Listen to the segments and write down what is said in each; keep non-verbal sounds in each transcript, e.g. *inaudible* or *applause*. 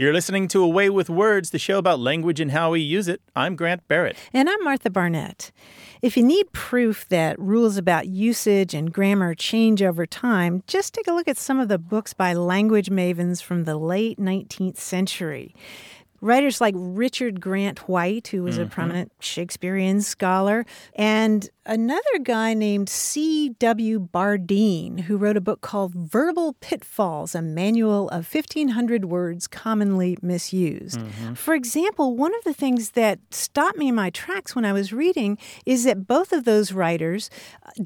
You're listening to A Way with Words, the show about language and how we use it. I'm Grant Barrett. And I'm Martha Barnette. If you need proof that rules about usage and grammar change over time, just take a look at some of the books by language mavens from the late 19th century. Writers like Richard Grant White, who was mm-hmm. a prominent Shakespearean scholar, and another guy named C.W. Bardeen, who wrote a book called Verbal Pitfalls, a manual of 1,500 words commonly misused. Mm-hmm. For example, one of the things that stopped me in my tracks when I was reading is that both of those writers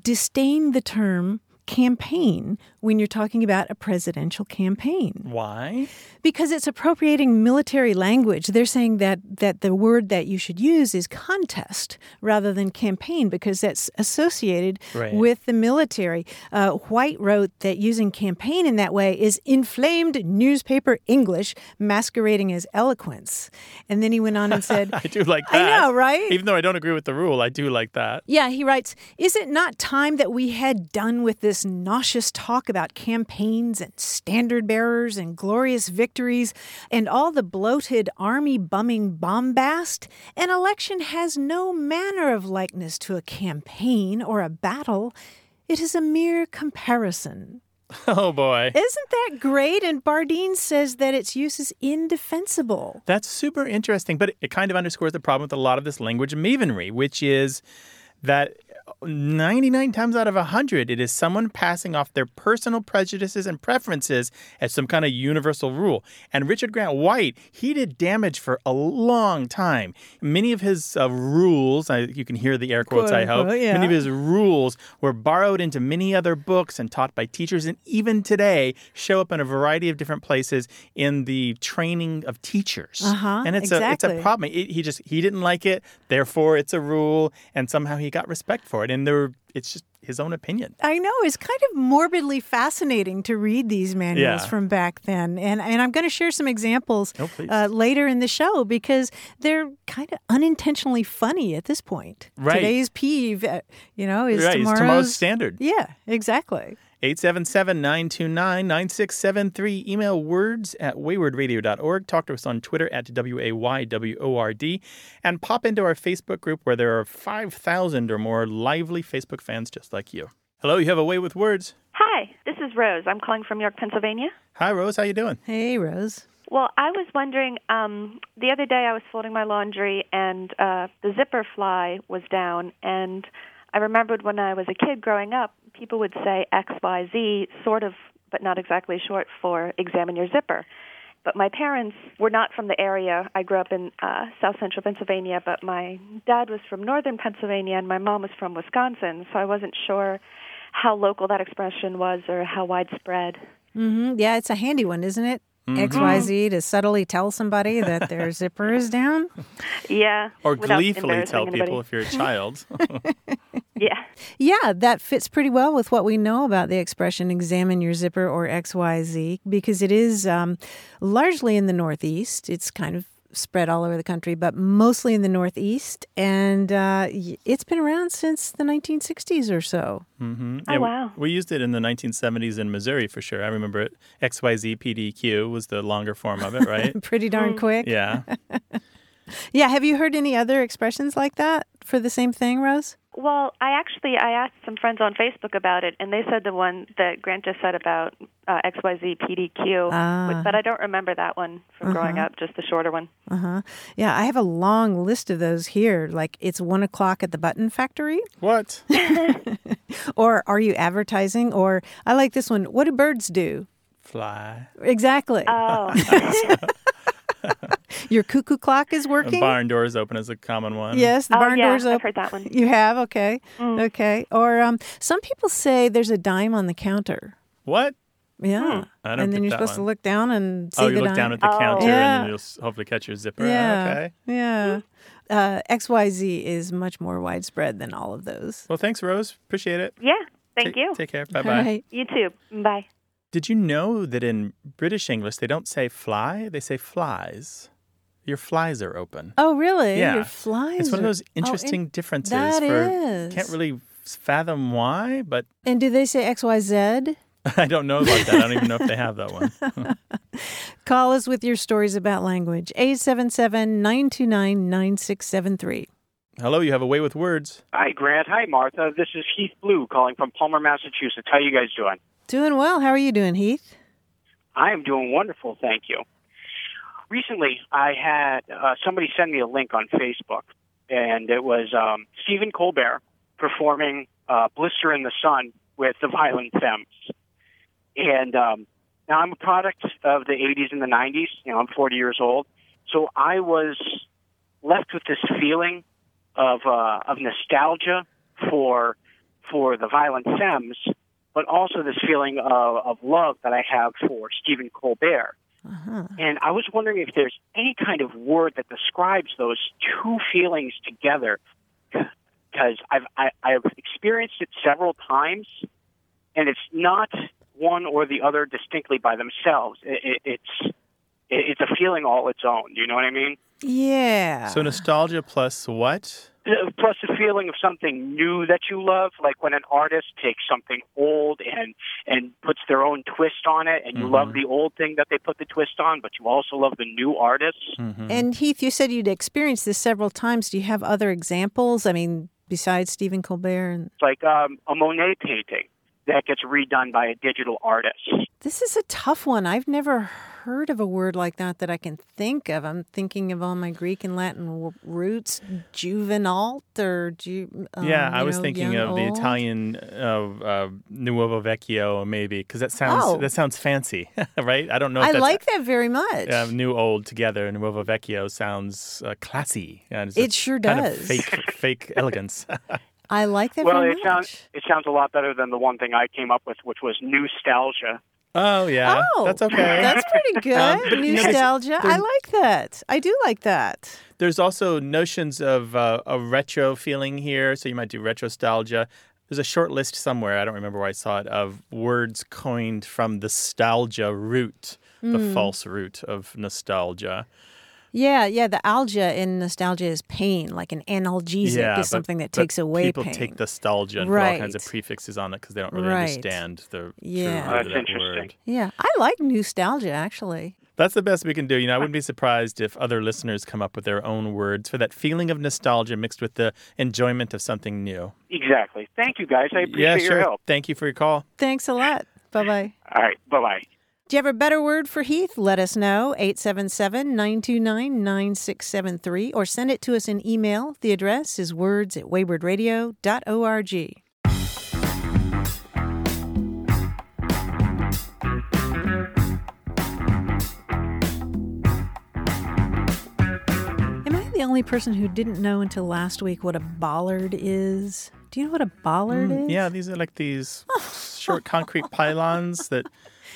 disdained the term campaign when you're talking about a presidential campaign. Why? Because it's appropriating military language. They're saying that that the word that you should use is contest rather than campaign because that's associated right. with the military. Uh, White wrote that using campaign in that way is inflamed newspaper English masquerading as eloquence. And then he went on and said, *laughs* I do like that. I know, right? Even though I don't agree with the rule, I do like that. Yeah, he writes, Is it not time that we had done with this nauseous talk about campaigns and standard bearers and glorious victories and all the bloated army bumming bombast, an election has no manner of likeness to a campaign or a battle. It is a mere comparison. *laughs* Oh boy. Isn't that great? And Bardeen says that its use is indefensible. That's super interesting, but it kind of underscores the problem with a lot of this language mavenry, which is that 99 times out of 100, it is someone passing off their personal prejudices and preferences as some kind of universal rule. And Richard Grant White, he did damage for a long time. Many of his uh, rules, I, you can hear the air quotes, Quote, I hope, yeah. many of his rules were borrowed into many other books and taught by teachers, and even today show up in a variety of different places in the training of teachers. Uh-huh, and it's, exactly. a, it's a problem. It, he just, he didn't like it, therefore it's a rule, and somehow he got respect for it. And there, it's just his own opinion. I know it's kind of morbidly fascinating to read these manuals yeah. from back then, and and I'm going to share some examples oh, uh, later in the show because they're kind of unintentionally funny at this point. Right. Today's peeve, uh, you know, is right. tomorrow's, tomorrow's standard. Yeah, exactly. 877-929-9673. Email words at waywordradio.org. Talk to us on Twitter at W-A-Y-W-O-R-D. And pop into our Facebook group where there are 5,000 or more lively Facebook fans just like you. Hello, you have a way with words. Hi, this is Rose. I'm calling from York, Pennsylvania. Hi, Rose. How you doing? Hey, Rose. Well, I was wondering. Um, the other day, I was folding my laundry, and uh, the zipper fly was down. And I remembered when I was a kid growing up, people would say XYZ, sort of, but not exactly short for examine your zipper. But my parents were not from the area. I grew up in uh, south central Pennsylvania, but my dad was from northern Pennsylvania and my mom was from Wisconsin, so I wasn't sure how local that expression was or how widespread. Mm-hmm. Yeah, it's a handy one, isn't it? Mm-hmm. XYZ to subtly tell somebody that their zipper is down? *laughs* Yeah. Or gleefully tell anybody. people if you're a *laughs* child. *laughs* yeah. Yeah, that fits pretty well with what we know about the expression examine your zipper or XYZ because it is um, largely in the Northeast. It's kind of spread all over the country, but mostly in the Northeast. And uh, it's been around since the 1960s or so. Mm-hmm. Oh, wow. We, we, used it in the 1970s in Missouri for sure. I remember it. XYZ PDQ was the longer form of it, right? *laughs* Pretty darn mm. quick. Yeah. *laughs* yeah. Have you heard any other expressions like that for the same thing, Rose? Well, I actually I asked some friends on Facebook about it, and they said the one that Grant just said about uh, XYZ PDQ, ah. but I don't remember that one from uh-huh. growing up, just the shorter one. Uh huh. Yeah, I have a long list of those here. Like it's one o'clock at the Button Factory. What? *laughs* or are you advertising? Or I like this one. What do birds do? Fly. Exactly. Oh. *laughs* *laughs* Your cuckoo clock is working. The barn doors open is a common one. Yes, the oh, barn yeah, doors open. I've heard that one. You have okay, mm. okay. Or um, some people say there's a dime on the counter. What? Yeah. Hmm. and then you're supposed one. to look down and see oh, you the look dime. down at the oh. counter yeah. and you'll hopefully catch your zipper. Yeah. Okay. Yeah. Uh, XYZ is much more widespread than all of those. Well, thanks, Rose. Appreciate it. Yeah. Thank take, you. Take care. Bye bye. Right. You too. Bye. Did you know that in British English they don't say fly, they say flies? Your flies are open. Oh, really? Yeah. Your flies. It's one of those oh, interesting oh, in- differences that for is. can't really fathom why, but And do they say XYZ? *laughs* I don't know about that. I don't even know if they have that one. *laughs* Call us with your stories about language. 877 929 9673. Hello, you have a way with words. Hi, Grant. Hi, Martha. This is Heath Blue calling from Palmer, Massachusetts. How are you guys doing? Doing well. How are you doing, Heath? I am doing wonderful, thank you. Recently, I had uh, somebody send me a link on Facebook, and it was um, Stephen Colbert performing uh, "Blister in the Sun" with the Violent Femmes. And um, now I'm a product of the 80s and the 90s. You know, I'm 40 years old, so I was left with this feeling of uh, of nostalgia for for the Violent Femmes, but also this feeling of, of love that I have for Stephen Colbert. Uh-huh. And I was wondering if there's any kind of word that describes those two feelings together, because I've I, I've experienced it several times, and it's not one or the other distinctly by themselves. It, it, it's it, it's a feeling all its own. Do you know what I mean? Yeah. So nostalgia plus what? Uh, Plus the feeling of something new that you love, like when an artist takes something old and and puts their own twist on it, and you love the old thing that they put the twist on, but you also love the new artists. Mm-hmm. and Heath, you said you'd experienced this several times. Do you have other examples? I mean, besides Stephen Colbert? And It's like um, a Monet painting that gets redone by a digital artist. this is a tough one. I've never heard of a word like that that I can think of. I'm thinking of all my Greek and Latin w- roots, juvenalt or ju- um, yeah, I was know, thinking young, of the old. Italian uh, uh, Nuovo Vecchio, maybe, because that sounds Oh. that sounds fancy, *laughs* right? I don't know. If I that's, like that very much. uh, new old together. Nuovo Vecchio sounds uh, classy. and It sure kind does. Of fake, fake *laughs* elegance. I like that well, very it much. sounds it sounds a lot better than the one thing I came up with, which was nostalgia. Oh yeah, oh, that's okay. That's pretty good. *laughs* Um, but, you know, Nostalgia. I like that. I do like that. There's also notions of uh, a retro feeling here, so you might do retrostalgia. There's a short list somewhere, I don't remember where I saw it, of words coined from the nostalgia root, the Hmm. false root of nostalgia. Yeah, yeah. The algia in nostalgia is pain, like an analgesic yeah, is but- something that but takes away pain. people pain. take nostalgia and put all kinds of prefixes on it because they don't really Right. understand the Yeah. true root That's of that interesting. word. yeah, I like nostalgia actually. That's the best we can do. You know, I wouldn't be surprised if other listeners come up with their own words for that feeling of nostalgia mixed with the enjoyment of something new. Exactly. Thank you, guys. I appreciate yeah, your sure. help. Thank you for your call. Thanks a lot. Bye bye. All right. Bye bye. Do you have a better word for Heath? Let us know. 877 929 9673 or send it to us in email. The address is words at waywordradio.org. Am I the only person who didn't know until last week what a bollard is? Do you know what a bollard is? Mm, Yeah, these are like these *laughs* short concrete pylons that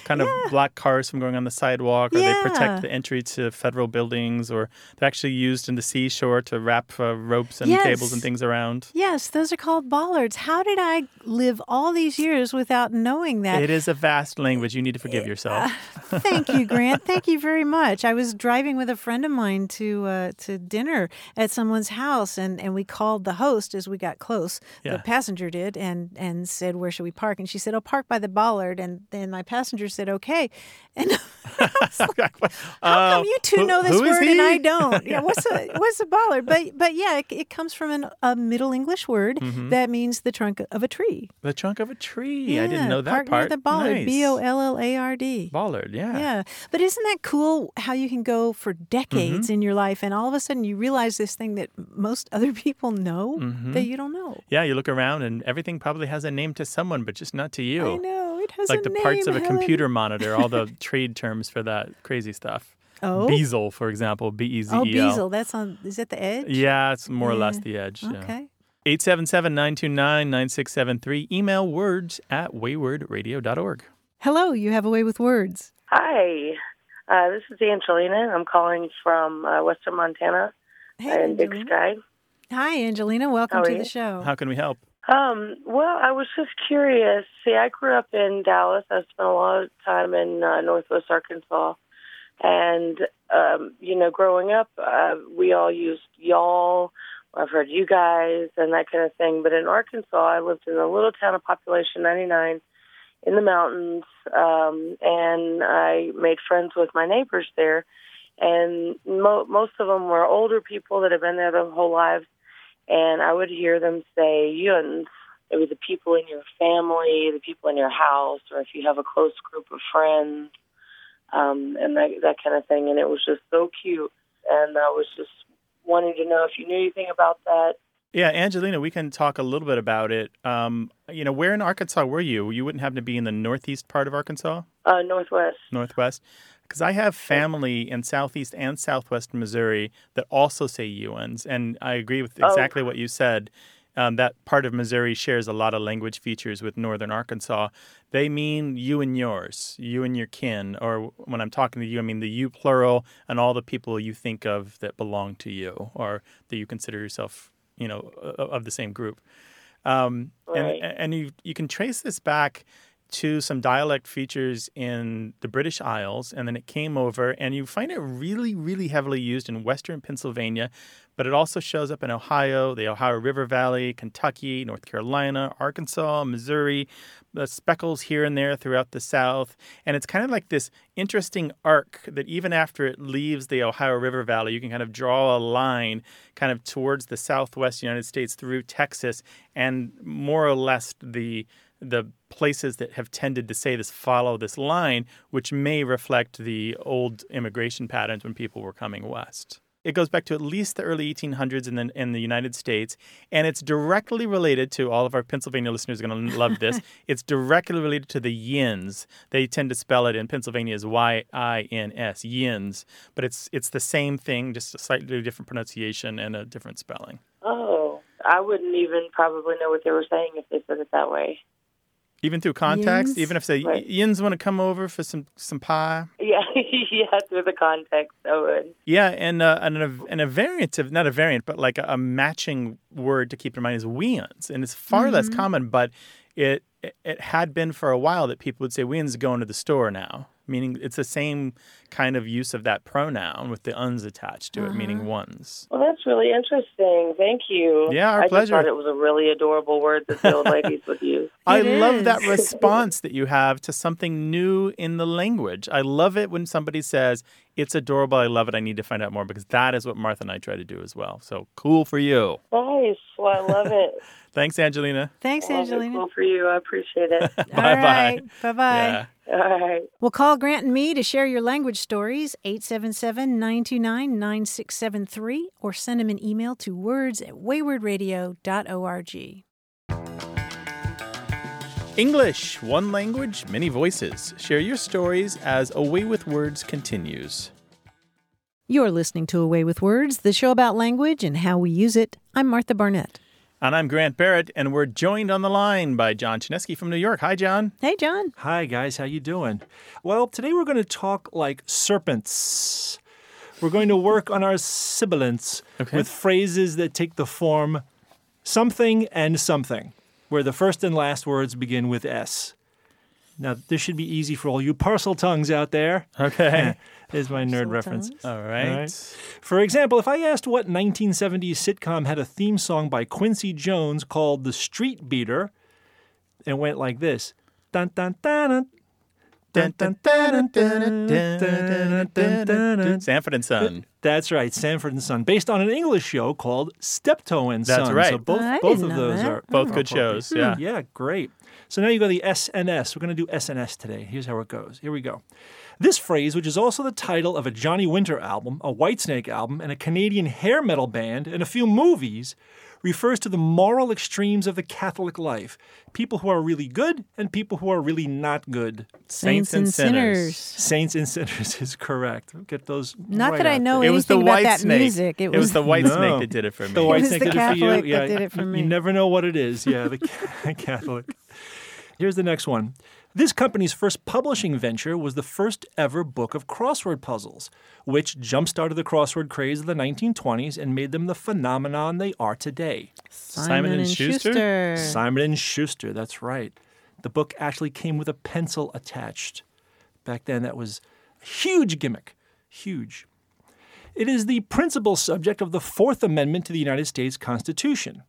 kind of block cars from going on the sidewalk, or they protect the entry to federal buildings, or they're actually used in the seashore to wrap uh, ropes and cables and things around. Yes, those are called bollards. How did I live all these years without knowing that? It is a vast language. You need to forgive yourself. Thank you, Grant. Thank you very much. I was driving with a friend of mine to uh, to dinner at someone's house, and, and we called the host as we got close. Yeah. The passenger did, and and said, "Where should we park?" And she said, "Oh, park by the bollard." And then my passenger said, "Okay." And *laughs* how come you two Uh, know this word and I don't? Yeah, what's *laughs* a what's a bollard? But but yeah, it, it comes from an, a Middle English word Mm-hmm. that means the trunk of a tree. The trunk of a tree. I didn't know that part. the bollard. Nice. B O L L A R D. Bollard, yeah. Yeah. But isn't that cool how you can go for Mm-hmm. decades in your life and all of a sudden you realize this thing that most other *laughs* people know Mm-hmm. that you don't know? Yeah, you look around and everything probably has a name to someone, but just not to you. I know. It has Like the parts name, of a Helen. computer monitor, all the trade terms for that crazy stuff. Oh. Bezel, for example, B E Z E L. Oh, Bezel. That's on is that the edge? Yeah, it's more or less the edge. yeah. Okay. 877 929 9673. Email words at waywordradio.org. Hello, you have a way with words. Hi, uh, this is Angelina. I'm calling from uh, Western Montana Hey, and Big Sky. Hi, Angelina. Welcome How to the show. How can we help? Um, well, I was just curious. See, I grew up in Dallas. I spent a lot of time in uh, Northwest Arkansas, and um, you know, growing up, uh, we all used y'all. I've heard you guys and that kind of thing. But in Arkansas, I lived in a little town of population 99 in the mountains, um, and I made friends with my neighbors there. And mo- most of them were older people that have been there their whole lives, and I would hear them say "yuns." It was the people in your family, the people in your house, or if you have a close group of friends, um, and that that kind of thing. And it was just so cute, and I was just wanting to know if you knew anything about that. Yeah, Angelina, we can talk a little bit about it. Um, you know, where in Arkansas were you? You wouldn't happen to be in the northeast part of Arkansas? Uh, Northwest. Northwest? Because I have family in southeast and southwest Missouri that also say yuns, and I agree with Oh. exactly what you said. Um, that part of Missouri shares a lot of language features with northern Arkansas. They mean you and yours, you and your kin, or when I'm talking to you, I mean the you plural and all the people you think of that belong to you or that you consider yourself, you know, of the same group. Um, Right. And and you you can trace this back to some dialect features in the British Isles, and then it came over, and you find it really, really heavily used in Western Pennsylvania, but it also shows up in Ohio, the Ohio River Valley, Kentucky, North Carolina, Arkansas, Missouri, the speckles here and there throughout the South, and it's kind of like this interesting arc that even after it leaves the Ohio River Valley, you can kind of draw a line kind of towards the Southwest United States through Texas, and more or less the the places that have tended to say this follow this line, which may reflect the old immigration patterns when people were coming west. It goes back to at least the early 1800s in the, in the United States, and it's directly related to all of our Pennsylvania listeners are going to love this. *laughs* it's directly related to the yins. They tend to spell it in Pennsylvania as Y I N S, yins, but it's it's the same thing, just a slightly different pronunciation and a different spelling. Oh, I wouldn't even probably know what they were saying if they said it that way. Even through context, Yins? even if say Right. yins want to come over for some some pie, Yeah, *laughs* yeah, through the context, I would. Yeah, and uh, and a, and a variant of not a variant, but like a, a matching word to keep in mind is weans, and it's far less common, but it, it it had been for a while that people would say weans going to the store now, meaning it's the same kind of use of that pronoun with the uns attached to it, meaning mm-hmm. ones. Well, that's really interesting. Thank you. Yeah, our I pleasure. just thought it was a really adorable word that the old ladies would *laughs* use. I It love that *laughs* response that you have to something new in the language. I love it when somebody says, It's adorable. I love it. I need to find out more because that is what Martha and I try to do as well. So cool for you. Nice. Well, I love it. *laughs* Thanks, Angelina. Thanks, Angelina. Cool for you. I appreciate it. All Bye-bye. right. Bye bye. Yeah. All right. Well, call Grant and me to share your language stories, 877 929 9673, or send them an email to words at waywordradio.org. English, one language, many voices. Share your stories as A Way with Words continues. You're listening to A Way with Words, the show about language and how we use it. I'm Martha Barnette. And I'm Grant Barrett, and we're joined on the line by John Chaneski from New York. Hi, John. Hey, John. Hi guys, how you doing? Well, today we're going to talk like serpents. We're going to work on our sibilants Okay. with phrases that take the form something and something, where the first and last words begin with S. Now, this should be easy for all you Parseltongues out there. Okay. is my nerd reference. All right. all right. For example, if I asked what 1970s sitcom had a theme song by Quincy Jones called The Streetbeater, and went like this. Dun, dun, dun, dun. Sanford and Son. That's right, Sanford and Son, based on an English show called Steptoe and Son. That's right. So both oh, both of those that. are both oh, good shows. Yeah, yeah, great. So now you go to the SNS. We're going to do SNS today. Here's how it goes. Here we go. This phrase, which is also the title of a Johnny Winter album, a Whitesnake album, and a Canadian hair metal band, and a few movies, refers to the moral extremes of the Catholic life. People who are really good and people who are really not good. Saints and sinners. Saints and sinners *laughs* is correct. Get those. Not right that I out know It was the anything about white that snake. music. It, It was the *laughs* white No. snake that did it for me. The white snake did it for you. Yeah, did it for you- me. You never know what it is. Yeah, the *laughs* Catholic. Here's the next one. This company's first publishing venture was the first ever book of crossword puzzles, which jump-started the crossword craze of the 1920s and made them the phenomenon they are today. Simon, and Schuster. Simon and Schuster, that's right. The book actually came with a pencil attached. Back then, that was a huge gimmick. Huge. It is the principal subject of the Fourth Amendment to the United States Constitution.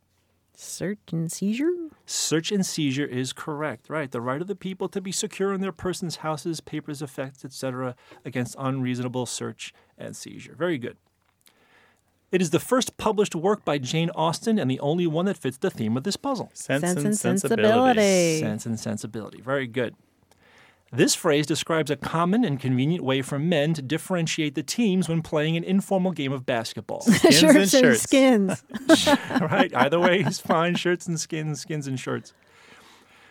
Search and seizure? Search and seizure is correct, right? The right of the people to be secure in their persons, houses, papers, effects, etc., against unreasonable search and seizure. Very good. It is the first published work by Jane Austen and the only one that fits the theme of this puzzle. Sense, Sense and and sensibility. sensibility. Sense and sensibility. Very good. This phrase describes a common and convenient way for men to differentiate the teams when playing an informal game of basketball. *laughs* Skins and shirts and shirts. skins. *laughs* right? Either way is fine. Shirts and skins, skins and shirts.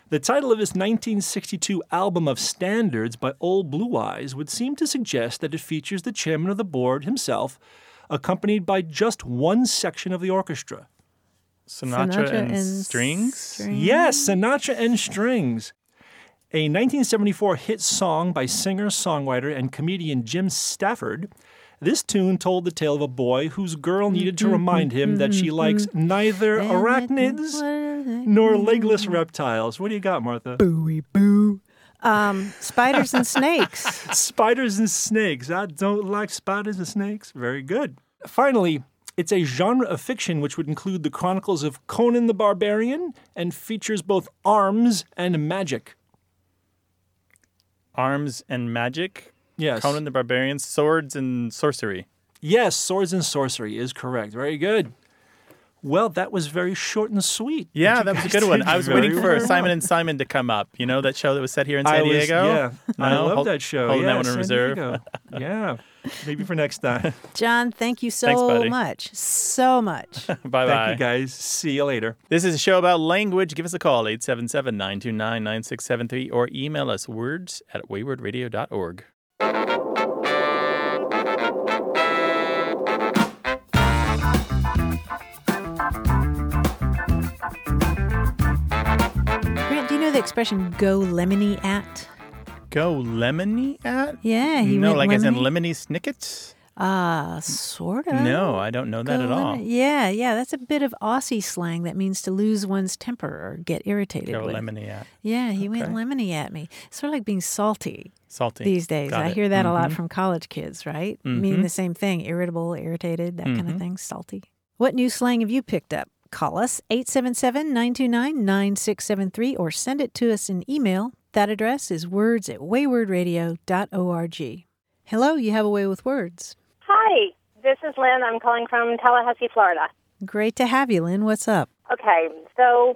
The title of his 1962 album of standards by Old Blue Eyes would seem to suggest that it features the chairman of the board himself, accompanied by just one section of the orchestra. Sinatra, and, strings. strings. Yes, Sinatra and Strings. A 1974 hit song by singer, songwriter, and comedian Jim Stafford. This tune told the tale of a boy whose girl needed to mm-hmm, remind him that she mm-hmm, likes mm-hmm. neither arachnids nor legless reptiles. What do you got, Martha? Booey boo. Um, spiders and snakes. *laughs* Spiders and snakes. I don't like spiders and snakes. Very good. Finally, it's a genre of fiction which would include the chronicles of Conan the Barbarian and features both arms and magic. Arms and magic. Yes. Conan the Barbarian. Swords and sorcery. Yes, swords and sorcery is correct. Very good. Well, that was very short and sweet. Yeah, that was a good one. *laughs* I was waiting for. Simon and Simon to come up. You know that show that was set here in San was- Diego? yeah, I love that show. holding yeah, that one in San reserve. Diego. *laughs* yeah, maybe for next time. *laughs* John, thank you so Thanks, much. So much. *laughs* Bye bye. Thank you guys. See you later. This is a show about language. Give us a call, 877 929 9673, or email us words at waywordradio.org. Grant, do you know the expression go lemony at? Go lemony at? Yeah, he no, went like as in lemony. lemony snickets? Uh, sort of. No, I don't know that Go at all. lemony- Yeah, yeah, that's a bit of Aussie slang that means to lose one's temper or get irritated Go with. lemony at. Yeah, he went lemony at me. Sort of like being salty Salty. these days. Got I it. hear that a lot Mhm. from college kids, right? Meaning Mhm. the same thing irritable, irritated, that kind of thing, salty. What new slang have you picked up? Call us 877 929 9673 or send it to us in email. That address is words at waywordradio.org. Hello, you have a way with words. Hi, this is Lynn. I'm calling from Tallahassee, Florida. Great to have you, Lynn. What's up? Okay, so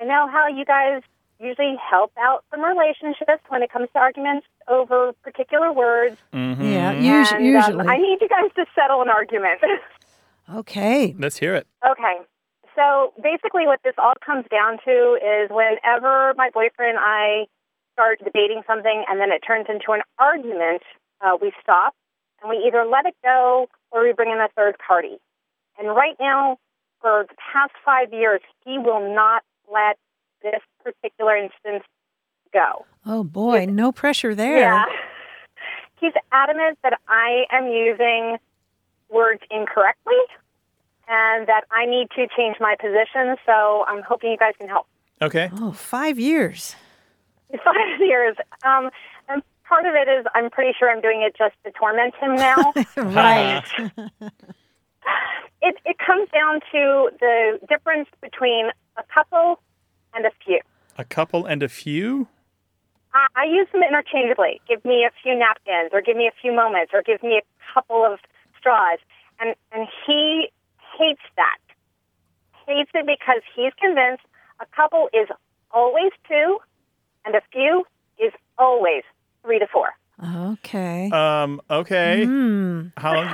I know how you guys usually help out some relationships when it comes to arguments over particular words. Mhm. Yeah, us- and, um, usually. I need you guys to settle an argument. *laughs* okay. Let's hear it. okay, so basically, what this all comes down to is whenever my boyfriend and I start debating something and then it turns into an argument, uh, we stop and we either let it go or we bring in a third party. And right now, for the past five years, he will not let this particular instance go. Oh boy, no pressure there. Yeah. *laughs* He's adamant that I am using words incorrectly and that I need to change my position. So I'm hoping you guys can help. Okay. Oh, five years. *laughs* Five years. Um, and part of it is I'm pretty sure I'm doing it just to torment him now. *laughs* right. *laughs* it, it comes down to the difference between a couple and a few. A couple and a few? I, I use them interchangeably. Give me a few napkins, or give me a few moments, or give me a couple of straws. And and he hates that. Hates it because he's convinced a couple is always two, and a few is always three to four. Okay. Um, okay. Hmm. How long?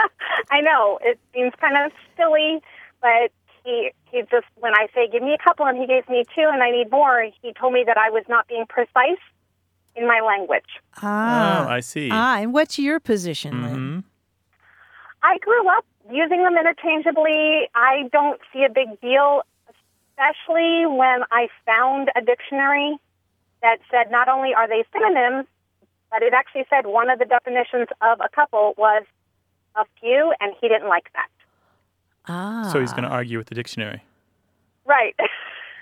*laughs* I know it seems kind of silly, but he he just when I say give me a couple and he gave me two and I need more, he told me that I was not being precise in my language. Ah. Oh, I see. Ah, and what's your position, Lynn? hmm I grew up using them interchangeably. I don't see a big deal, especially when I found a dictionary that said not only are they synonyms, but it actually said one of the definitions of a couple was a few, and he didn't like that. Ah. So he's going to argue with the dictionary. Right.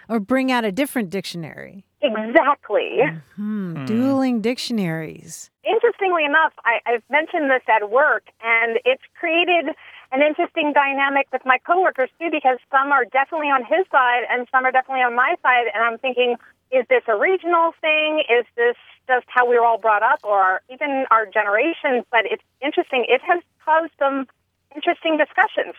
Or bring out a different dictionary. exactly. Hmm. Dueling dictionaries. Interestingly enough, I, I've mentioned this at work, and it's created an interesting dynamic with my coworkers too, because some are definitely on his side and some are definitely on my side. And I'm thinking, is this a regional thing? Is this just how we were all brought up, or even our generation? But it's interesting. It has caused some interesting discussions.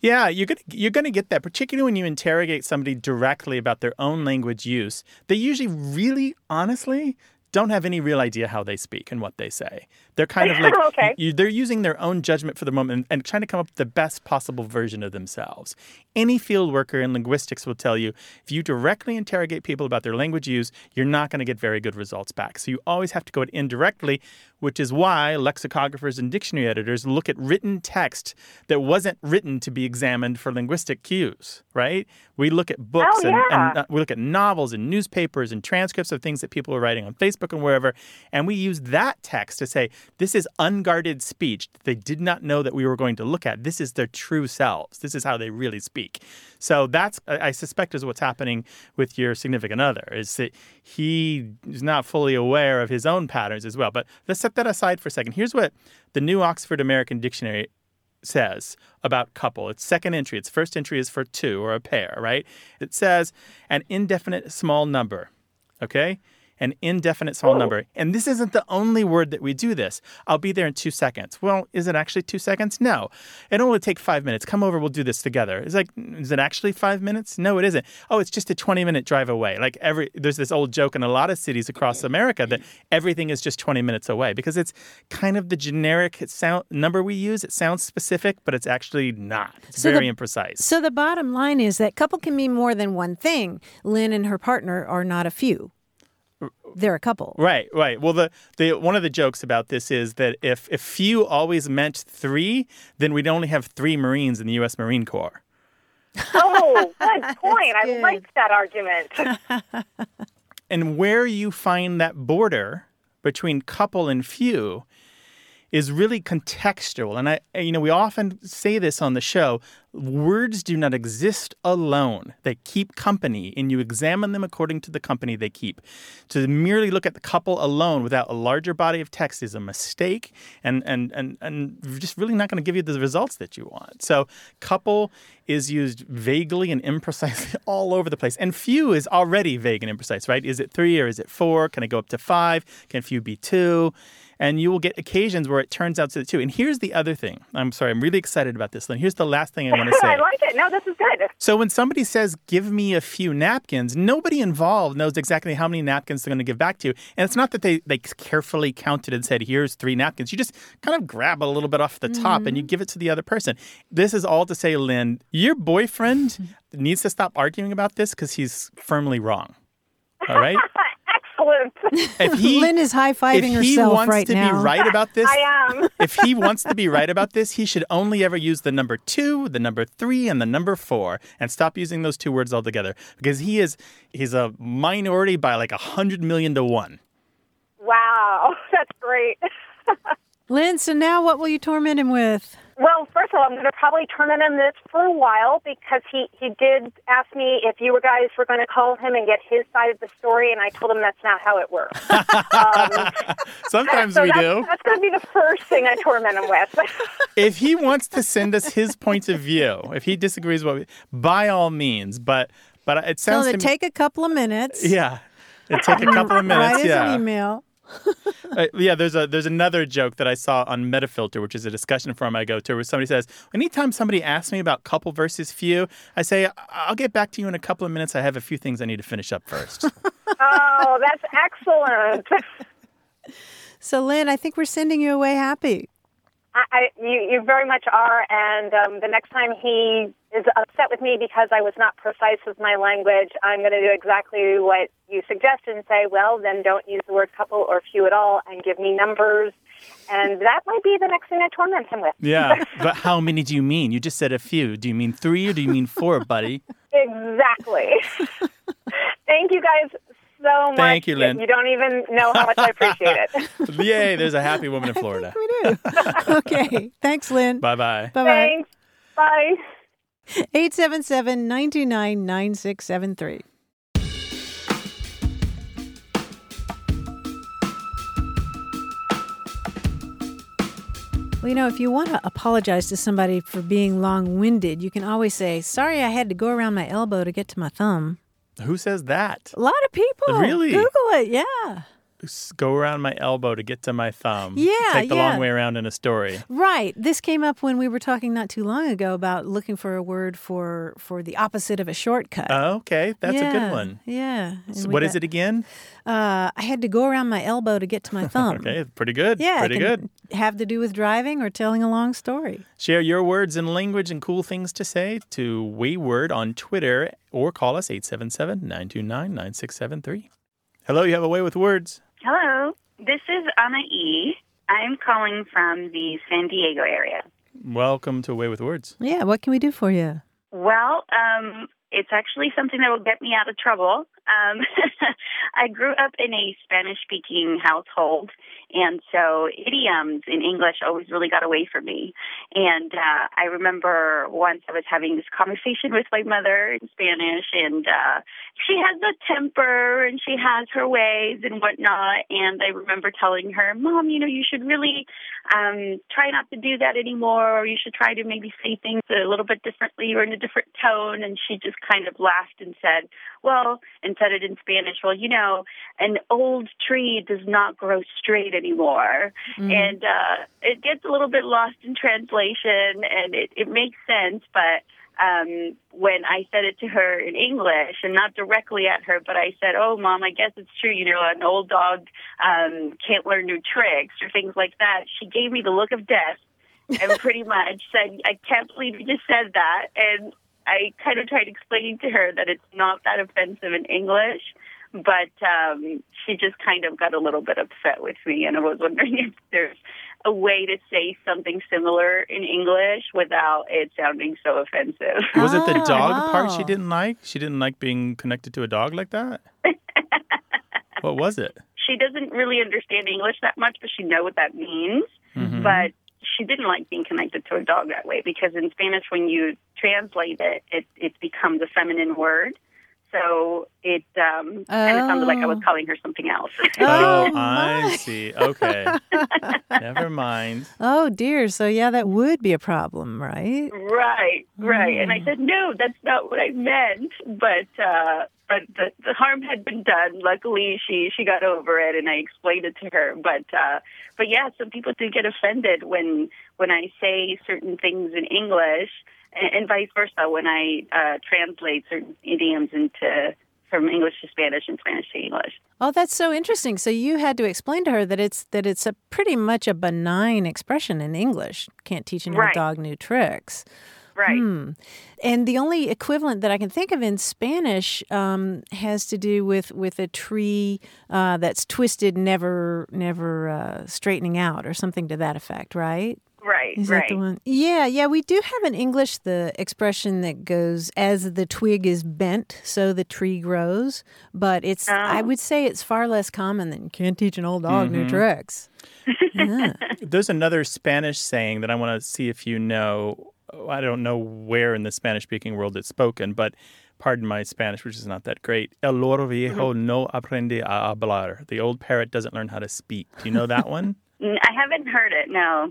Yeah, you're gonna you're gonna get that, particularly when you interrogate somebody directly about their own language use. They usually really honestly don't have any real idea how they speak and what they say. They're kind of like *laughs* Okay. you, they're using their own judgment for the moment and, and trying to come up with the best possible version of themselves. Any field worker in linguistics will tell you if you directly interrogate people about their language use, you're not going to get very good results back. So you always have to go it indirectly, which is why lexicographers and dictionary editors look at written text that wasn't written to be examined for linguistic cues, right? We look at books Oh, and, yeah. and uh, we look at novels and newspapers and transcripts of things that people are writing on Facebook and wherever, and we use that text to say this is unguarded speech they did not know that we were going to look at. This is their true selves. This is how they really speak. So that's I suspect is what's happening with your significant other is that he is not fully aware of his own patterns as well. But let's set that aside for a second. Here's what the New Oxford American Dictionary says about couple. It's second entry. Its first entry is for two or a pair, right? It says an indefinite small number. Okay? An indefinite small number. And this isn't the only word that we do this. I'll be there in two seconds. Well, is it actually two seconds? No. It only take five minutes. Come over, we'll do this together. It's like, mm, is it actually five minutes? No, it isn't. Oh, it's just a 20 minute drive away. Like every there's this old joke in a lot of cities across America that everything is just 20 minutes away because it's kind of the generic sound number we use. It sounds specific, but it's actually not. It's So the- very imprecise. So the bottom line is that couple can mean more than one thing. Lynn and her partner are not a few. They're a couple. Right, right. Well, the, the one of the jokes about this is that if if few always meant three, then we'd only have three Marines in the U.S. Marine Corps. Oh, *laughs* good point. I like that argument. And where you find that border between couple and few is really contextual. And I, you know, we often say this on the show words do not exist alone. They keep company, and you examine them according to the company they keep. To merely look at the couple alone without a larger body of text is a mistake and, and, and, and just really not going to give you the results that you want. So, couple is used vaguely and imprecisely *laughs* all over the place. And few is already vague and imprecise, right? Is it three or is it four? Can it go up to five? Can few be two? And you will get occasions where it turns out to the two. And here's the other thing. I'm sorry, I'm really excited about this. Lynn. Here's the last thing I want to *laughs* say. I like it. No, this is good. So when somebody says, give me a few napkins, nobody involved knows exactly how many napkins they're going to give back to you. And it's not that they, they carefully counted and said, here's three napkins. You just kind of grab a little bit off the top and you mm. give it to the other person. This is all to say, Lynn, your boyfriend *laughs* needs to stop arguing about this because he's firmly wrong. *laughs* All right? Excellent. *laughs* If he, Lynn is high if fiving he herself wants right to now. be right about this, *laughs* I am. *laughs* if he wants to be right about this, he should only ever use the number two, the number three, and the number four, and stop using those two words altogether. Because he is he's a minority by like a hundred million to one. Wow, that's great. Lynn, so now what will you torment him with? Well, first of all, I'm going to probably turn torment him this for a while because he, he did ask me if you guys were going to call him and get his side of the story, and I told him that's not how it works. *laughs* um, Sometimes so we that's, do. That's going to be the first thing I torment him with. *laughs* If he wants to send us his point of view, if he disagrees, with what by all means. But but it sounds him to to me, take a couple of minutes. yeah. It take a couple of minutes. us Yeah. an email. *laughs* Uh, yeah, there's a there's another joke that I saw on Metafilter, which is a discussion forum I go to, where somebody says, anytime somebody asks me about couple versus few, I say, I'll get back to you in a couple of minutes. I have a few things I need to finish up first. *laughs* oh, that's excellent. So, Lynn, I think we're sending you away happy. I, you, you very much are, and um, the next time he is upset with me because I was not precise with my language, I'm going to do exactly what you suggest and say, well, then don't use the word couple or few at all, and give me numbers, and that might be the next thing I torment him with. yeah, *laughs* but how many do you mean? You just said a few. Do you mean three or do you mean four, buddy? *laughs* Exactly. *laughs* Thank you guys so much. Thank you, Lynn. You don't even know how much I appreciate it. *laughs* Yay, there's a happy woman in Florida. We do. *laughs* okay. Thanks, Lynn. Bye bye. Bye bye. Thanks. Bye. 877 929 9673. Well, you know, if you want to apologize to somebody for being long winded, you can always say, Sorry, I had to go around my elbow to get to my thumb. Who says that? A lot of people. Really? Google it, yeah. Go around my elbow to get to my thumb. Yeah, Take the yeah. long way around in a story. Right. This came up when we were talking not too long ago about looking for a word for for the opposite of a shortcut. Oh, okay, that's a good one. Yeah. So what is got- it again? Uh, I had to go around my elbow to get to my *laughs* thumb. Okay, pretty good. Yeah, pretty good. Can have to do with driving or telling a long story. Share your words and language and cool things to say to Wayword on Twitter or call us 877 929 9673. Hello, you have a way with words. Hello, this is Anna E. I'm calling from the San Diego area. Welcome to Way with Words. Yeah, what can we do for you? Well, um, it's actually something that will get me out of trouble. Um, *laughs* I grew up in a Spanish speaking household, and so idioms in English always really got away from me. And uh, I remember once I was having this conversation with my mother in Spanish, and uh, she has a temper and she has her ways and whatnot. And I remember telling her, Mom, you know, you should really um, try not to do that anymore, or you should try to maybe say things a little bit differently or in a different tone. And she just kind of laughed and said, Well, and said it in Spanish, Well, you know, an old tree does not grow straight anymore. And uh, it gets a little bit lost in translation, and it, it makes sense, but um, when I said it to her in English and not directly at her, but I said, "Oh, mom, I guess it's true. You know, an old dog um, can't learn new tricks or things like that." She gave me the look of death and pretty much said, "I can't believe you just said that." And I kind of tried explaining to her that it's not that offensive in English. But um, she just kind of got a little bit upset with me, and I was wondering *laughs* if there's a way to say something similar in English without it sounding so offensive. *laughs* Was it the Oh, dog part she didn't like? She didn't like being connected to a dog like that? *laughs* what was it? she doesn't really understand English that much, but she know what that means. Mhm. But she didn't like being connected to a dog that way because in Spanish, when you translate it, it, it becomes a feminine word. So it um, kind of sounded like I was Oh. calling her something else. *laughs* Oh, Oh, I see. Okay. *laughs* Never mind. Oh dear. So yeah, that would be a problem, right? Right, right. And I Mm. said, no, that's not what I meant. But uh, but the, the harm had been done. Luckily, she she got over it, and I explained it to her. But uh, but yeah, some people do get offended when when I say certain things in English, and, and vice versa when I uh, translate certain idioms into from English to Spanish and Spanish to English. Oh, that's so interesting. So you had to explain to her that it's that it's a pretty much a benign expression in English. Can't teach a Right. dog new tricks. Right. Hmm. And the only equivalent that I can think of in Spanish um, has to do with with a tree uh, that's twisted, never never uh, straightening out, or something to that effect, right? Right. Is right. that the one? Yeah, yeah. We do have in English the expression that goes, "As the twig is bent, so the tree grows." But it's, I Oh. would say, it's far less common than "can't teach an old dog new Mhm. tricks." *laughs* Yeah. There's another Spanish saying that I want to see if you know. I don't know where in the Spanish speaking world it's spoken, but pardon my Spanish, which is not that great. El loro viejo mm-hmm. no aprende a hablar. The old parrot doesn't learn how to speak. Do you know that one? *laughs* I haven't heard it, no,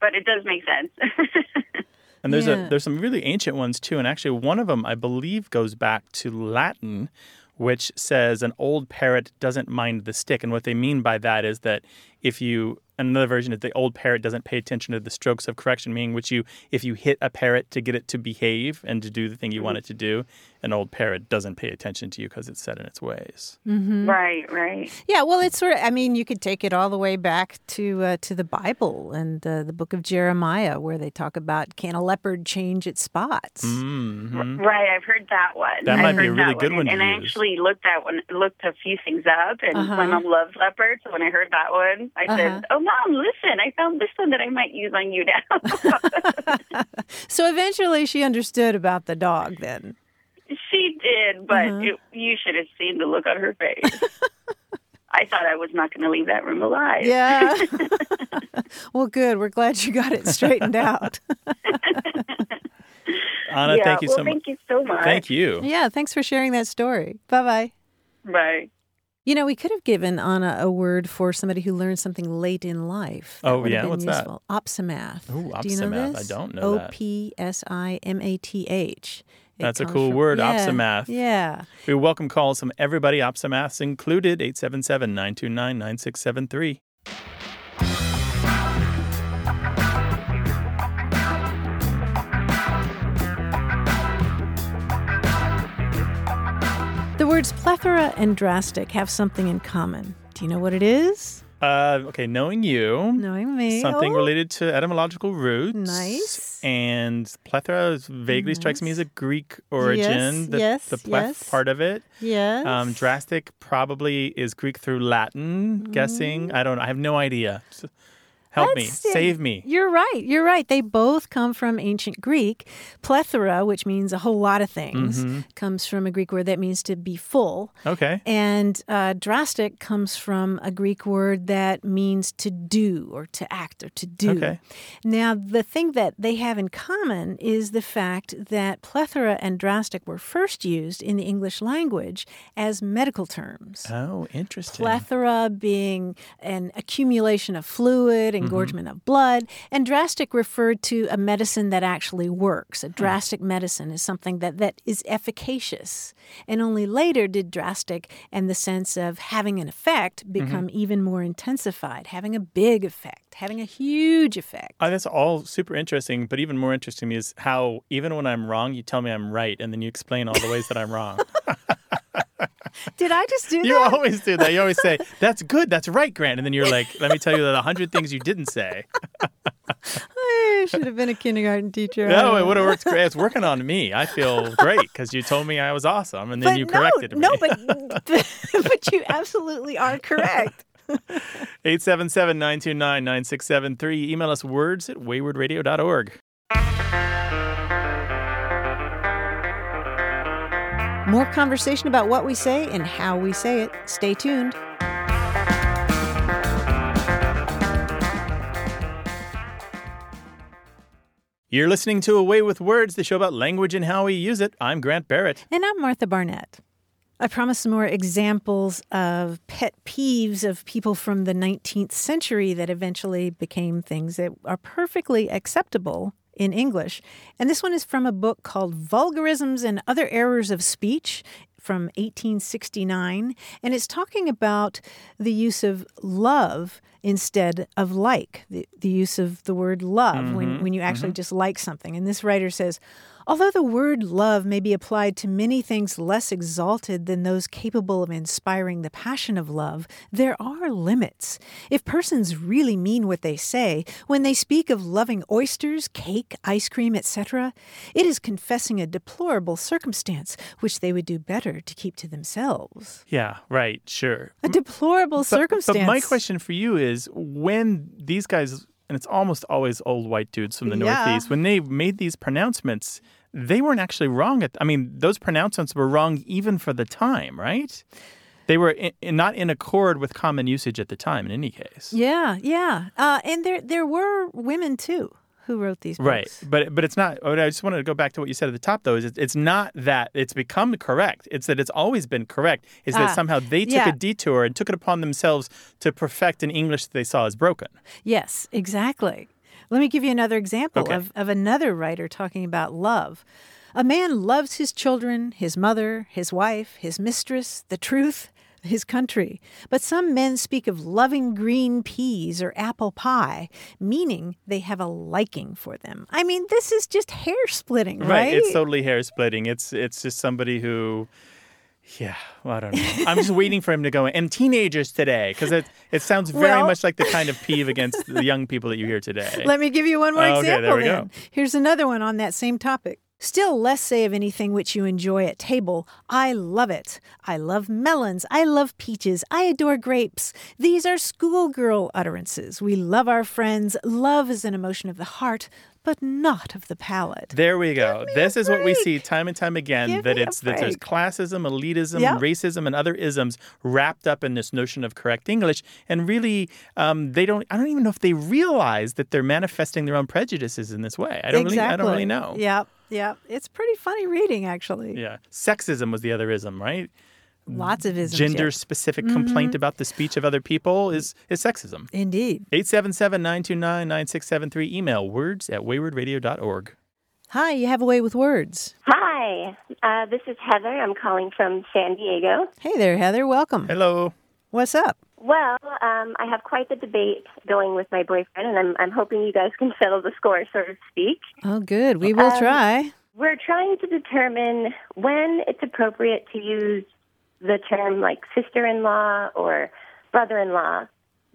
but it does make sense. *laughs* And there's Yeah. a there's some really ancient ones too, and actually one of them I believe goes back to Latin, which says an old parrot doesn't mind the stick, and what they mean by that is that if you another version is the old parrot doesn't pay attention to the strokes of correction, meaning which you if you hit a parrot to get it to behave and to do the thing you want it to do, an old parrot doesn't pay attention to you because it's set in its ways. right, right. Yeah, well, it's sort of. I mean, you could take it all the way back to uh, to the Bible and uh, the Book of Jeremiah, where they talk about can a leopard change its spots? hmm Right, I've heard that one. That I've might be a really good one And, to and I actually looked at one, looked a few things up, and Uh-huh. my mom loves leopards. So when I heard that one, I Uh-huh. said, "Oh, mom, listen! I found this one that I might use on you now." *laughs* So eventually, she understood about the dog. Then, she did, but Uh-huh. it, you should have seen the look on her face. I thought I was not going to leave that room alive. yeah. *laughs* well, good. We're glad you got it straightened *laughs* out. Anna, yeah, thank you well, so much. Thank you so much. Thank you. yeah. Thanks for sharing that story. Bye bye bye. You know, we could have given Anna a word for somebody who learned something late in life. That Oh, yeah? What's that? useful. Opsimath. Ooh, Do you know opsimath. I don't know that. O P S I M A T H. It That's a cool from- word, yeah, opsimath. Yeah. We welcome calls from everybody, Opsimaths included, 877 929 9673. Words plethora and drastic have something in common. Do you know what it is? Uh, okay, knowing you, Knowing me. something Oh, related to etymological roots. Nice. And plethora vaguely strikes me as a Greek origin. Yes, the, yes, the pleth yes. part of it. Yes. Um, drastic probably is Greek through Latin, guessing. I don't know. I have no idea. Help me. That's it. Save me. You're right. You're right. They both come from ancient Greek. Plethora, which means a whole lot of things, Mm-hmm. comes from a Greek word that means to be full. Okay. And uh, drastic comes from a Greek word that means to do or to act or to do. Okay. Now, the thing that they have in common is the fact that plethora and drastic were first used in the English language as medical terms. Oh, interesting. Plethora being an accumulation of fluid, Mm-hmm. engorgement of blood, and drastic referred to a medicine that actually works. A drastic medicine is something that, that is efficacious. And only later did drastic and the sense of having an effect Mm-hmm. become even more intensified, having a big effect, having a huge effect. Oh, that's all super interesting, but even more interesting to me is how even when I'm wrong, you tell me I'm right, and then you explain all the ways that I'm wrong. *laughs* Did I just do that? you always do that. You always say, *laughs* "That's good, that's right, Grant," and then you're like, "Let me tell you the hundred things you didn't say." I should have been a kindergarten teacher. No, it would have worked great. It's working on me. I feel great because you told me I was awesome, and then But you no, corrected me. no, but *laughs* but you absolutely are correct. *laughs* 877-929-9673. Email us words at waywordradio.org. More conversation about what we say and how we say it. Stay tuned. You're listening to A Way with Words, the show about language and how we use it. I'm Grant Barrett. And I'm Martha Barnette. I promised some more examples of pet peeves of people from the 19th century that eventually became things that are perfectly acceptable in English. And this one is from a book called Vulgarisms and Other Errors of Speech from 1869. And it's talking about the use of love instead of like, the, the use of the word love when, mm-hmm, when you actually mm-hmm. just like something. And this writer says, Although the word love may be applied to many things less exalted than those capable of inspiring the passion of love, there are limits. If persons really mean what they say, when they speak of loving oysters, cake, ice cream, etc., it is confessing a deplorable circumstance which they would do better to keep to themselves. Yeah, right, sure. A deplorable But- circumstance. But my question for you is when these guys, and it's almost always old white dudes from the Yeah. Northeast, when they made these pronouncements, they weren't actually wrong. At, I mean, those pronouncements were wrong even for the time, right? They were in, in- not in accord with common usage at the time, in any case. Yeah, yeah. Uh, and there, there were women too who wrote these books. Right, but but it's not. oh, I just wanted to go back to what you said at the top, though. Is it's, it's not that it's become correct. It's that it's always been correct. Is Ah, that somehow they took yeah. a detour and took it upon themselves to perfect an English that they saw as broken. Yes, exactly. Let me give you another example Okay. of, of another writer talking about love. A man loves his children, his mother, his wife, his mistress, the truth, his country. But some men speak of loving green peas or apple pie, meaning they have a liking for them. I mean, this is just hair splitting, right? It's totally hair splitting. It's it's just somebody who. Yeah, well, I don't know. I'm just waiting for him to go. And teenagers today, because it it sounds very Well- much like the kind of peeve against the young people that you hear today. *laughs* Let me give you one more Okay, example there we then. go. Here's another one on that same topic. Still less say of anything which you enjoy at table. I love it. I love melons. I love peaches. I adore grapes. These are schoolgirl utterances. We love our friends. Love is an emotion of the heart, but not of the palate. There we go. This is what we see time and time again Give that it's that there's classism, elitism, Yep. racism, and other isms wrapped up in this notion of correct English. And really, um, they don't. I don't even know if they realize that they're manifesting their own prejudices in this way. I don't exactly. really. I don't really know. Yep, yep. It's pretty funny reading, actually. Yeah. Sexism was the other ism, right? Lots of isms. gender yeah. specific complaint about the speech of other people is, is sexism. Indeed. 877 929 9673. Email words at waywordradio.org. Hi, you have a way with words. Hi, uh, this is Heather. I'm calling from San Diego. Hey there, Heather. Welcome. Hello. What's up? Well, um, I have quite the debate going with my boyfriend, and I'm, I'm hoping you guys can *laughs* settle the score, so to speak. Oh, good. We will Um, try. We're trying to determine when it's appropriate to use the term like sister in law or brother in law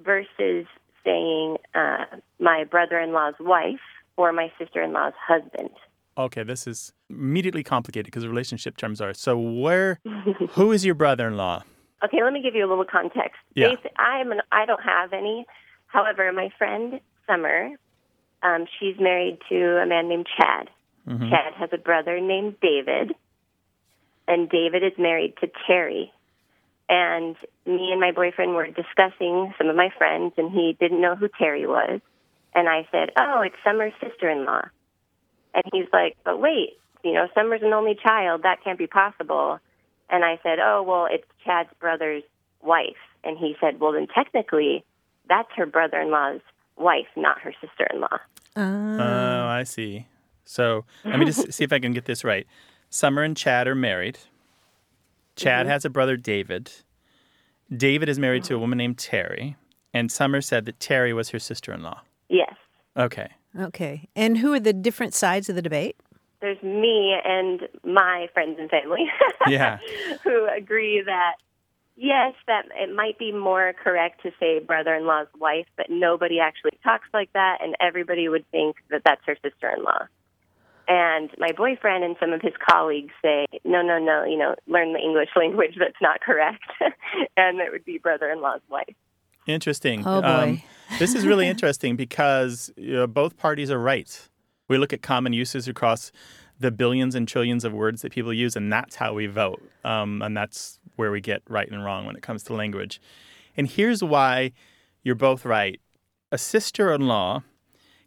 versus saying uh, my brother in law's wife or my sister in law's husband. Okay, this is immediately complicated because the relationship terms are. So, where, *laughs* who is your brother in law? Okay, let me give you a little context. Yeah. I'm an, I don't have any. However, my friend Summer, um, she's married to a man named Chad. Mm-hmm. Chad has a brother named David, and David is married to Terry. And me and my boyfriend were discussing some of my friends, and he didn't know who Terry was. And I said, "Oh, it's Summer's sister-in-law." And he's like, "But wait, you know, Summer's an only child. That can't be possible." And I said, "Oh, well, it's Chad's brother's wife." And he said, "Well, then technically, that's her brother-in-law's wife, not her sister-in-law." Uh, Oh, I see. So, let me just *laughs* see if I can get this right. Summer and Chad are married. Chad mm-hmm. has a brother, David. David is married to a woman named Terry. And Summer said that Terry was her sister in law. Yes. Okay. okay. And who are the different sides of the debate? There's me and my friends and family *laughs* Yeah. who agree that yes, that it might be more correct to say brother-in-law's wife, but nobody actually talks like that, and everybody would think that that's her sister-in-law. And my boyfriend and some of his colleagues say, no, no, no, you know, learn the English *laughs* language. That's not correct, *laughs* and it would be brother-in-law's wife. Interesting. Oh, boy. Um, this is really *laughs* interesting because you know, both parties are right. We look at common uses across the billions and trillions of words that people use, and that's how we vote. Um, and that's where we get right and wrong when it comes to language. And here's why you're both right. A sister in law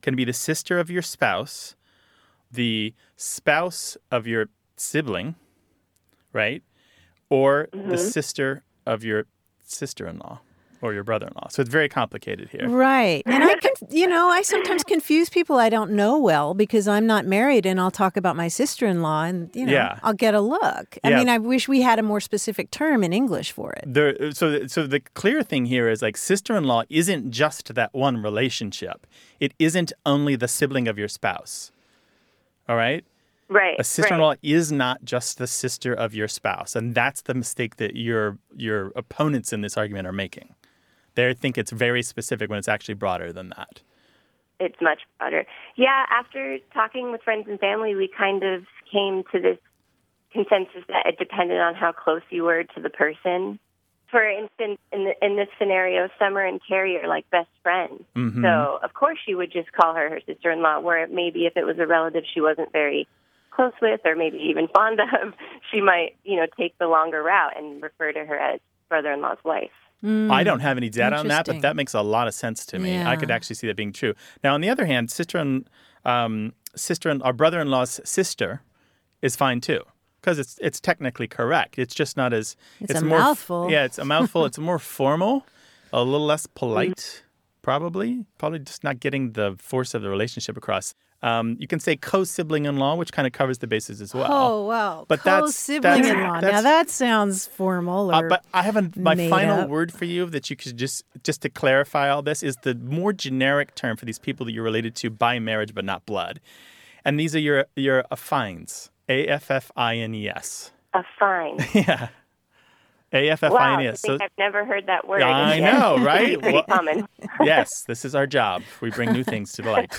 can be the sister of your spouse, the spouse of your sibling, right? Or the mm-hmm. sister of your sister in law or your brother in law. So it's very complicated here. Right. And I can, you know, I sometimes confuse people I don't know well because I'm not married and I'll talk about my sister in law and, you know, Yeah. I'll get a look. I Yeah. mean, I wish we had a more specific term in English for it. There, so, so the clear thing here is like sister-in-law isn't just that one relationship. It isn't only the sibling of your spouse. All right. Right. A sister-in-law is not just the sister of your spouse, and that's the mistake that your your opponents in this argument are making. They think it's very specific when it's actually broader than that. it's much broader. Yeah, after talking with friends and family, we kind of came to this consensus that it depended on how close you were to the person. For instance, in the, in this scenario, Summer and Carrie are like best friends. Mhm. So of course she would just call her her sister-in-law. Where maybe if it was a relative she wasn't very close with, or maybe even fond *laughs* of, she might you know take the longer route and refer to her as brother-in-law's wife. I don't have any data on that, but that makes a lot of sense to me. I could actually see that being true. Now, on the other hand, sister and um, sister and our brother-in-law's sister is fine too because it's it's technically correct. It's just not as It's a more mouthful. yeah, it's a mouthful. it's more *laughs* formal, a little less polite, probably. Probably just not getting the force of the relationship across. Um, you can say co-sibling-in-law, which kind of covers the bases as well. Oh, wow. But Co-sibling-in-law. that's- Now that sounds formal Uh, but I have a, my final up. word for you that you could just just to clarify all this is the more generic term for these people that you're related to by marriage but not blood, and these are your your affines. A F F I N E S. A fine. *laughs* Yeah. A F F I Wow, N E S. think So I've never heard that word. I yet. know, *laughs* right? Pretty Well- common. *laughs* yes, this is our job. We bring new things to the light.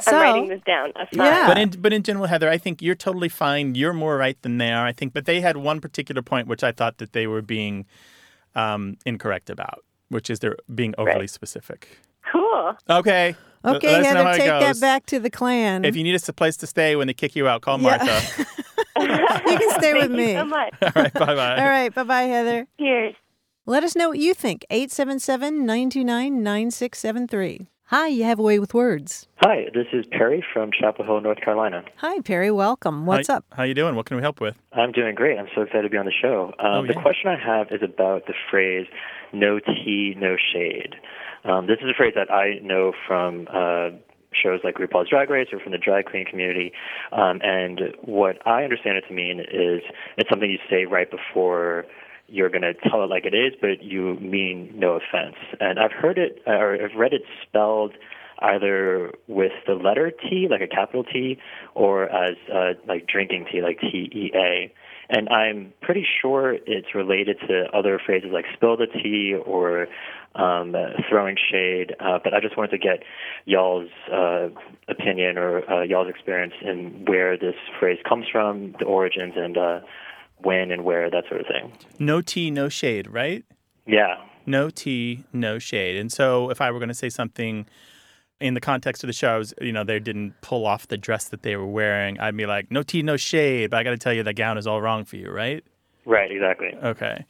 so, I'm writing this down. Yeah. But in but in general, Heather, I think you're totally fine. You're more right than they are. I think, but they had one particular point which I thought that they were being um, incorrect about, which is they're being overly Right. specific. Cool. Okay. L- Okay, let Heather, take that back to the clan. If you need us a place to stay when they kick you out, call Yeah. Martha. *laughs* You can stay with Thank you me. so much. All right, bye bye. *laughs* All right. Bye bye, Heather. Cheers. Let us know what you think. 877 929 9673. Hi, you have a way with words. Hi, this is Perry from Chapel Hill, North Carolina. Hi, Perry. Welcome. What's How- up? How you doing? What can we help with? I'm doing great. I'm so excited to be on the show. Um, Oh, The question I have is about the phrase "no tea, no shade." Um, this is a phrase that I know from uh, shows like RuPaul's Drag Race or from the drag queen community. Um, and what I understand it to mean is it's something you say right before you're going to tell it like it is, but you mean no offense. And I've heard it, or I've read it spelled either with the letter T, like a capital T, or as uh, like drinking tea, like T E A. And I'm pretty sure it's related to other phrases like spill the tea or um, uh, throwing shade. Uh, but I just wanted to get y'all's uh, opinion or uh, y'all's experience in where this phrase comes from, the origins, and uh, when and where, that sort of thing. No tea, no shade, right? Yeah. No tea, no shade. And so if I were going to say something in the context of the show, I was, you know, they didn't pull off the dress that they were wearing, I'd be like, no tea, no shade. But I got to tell you, that gown is all wrong for you, right? Right, exactly. Okay.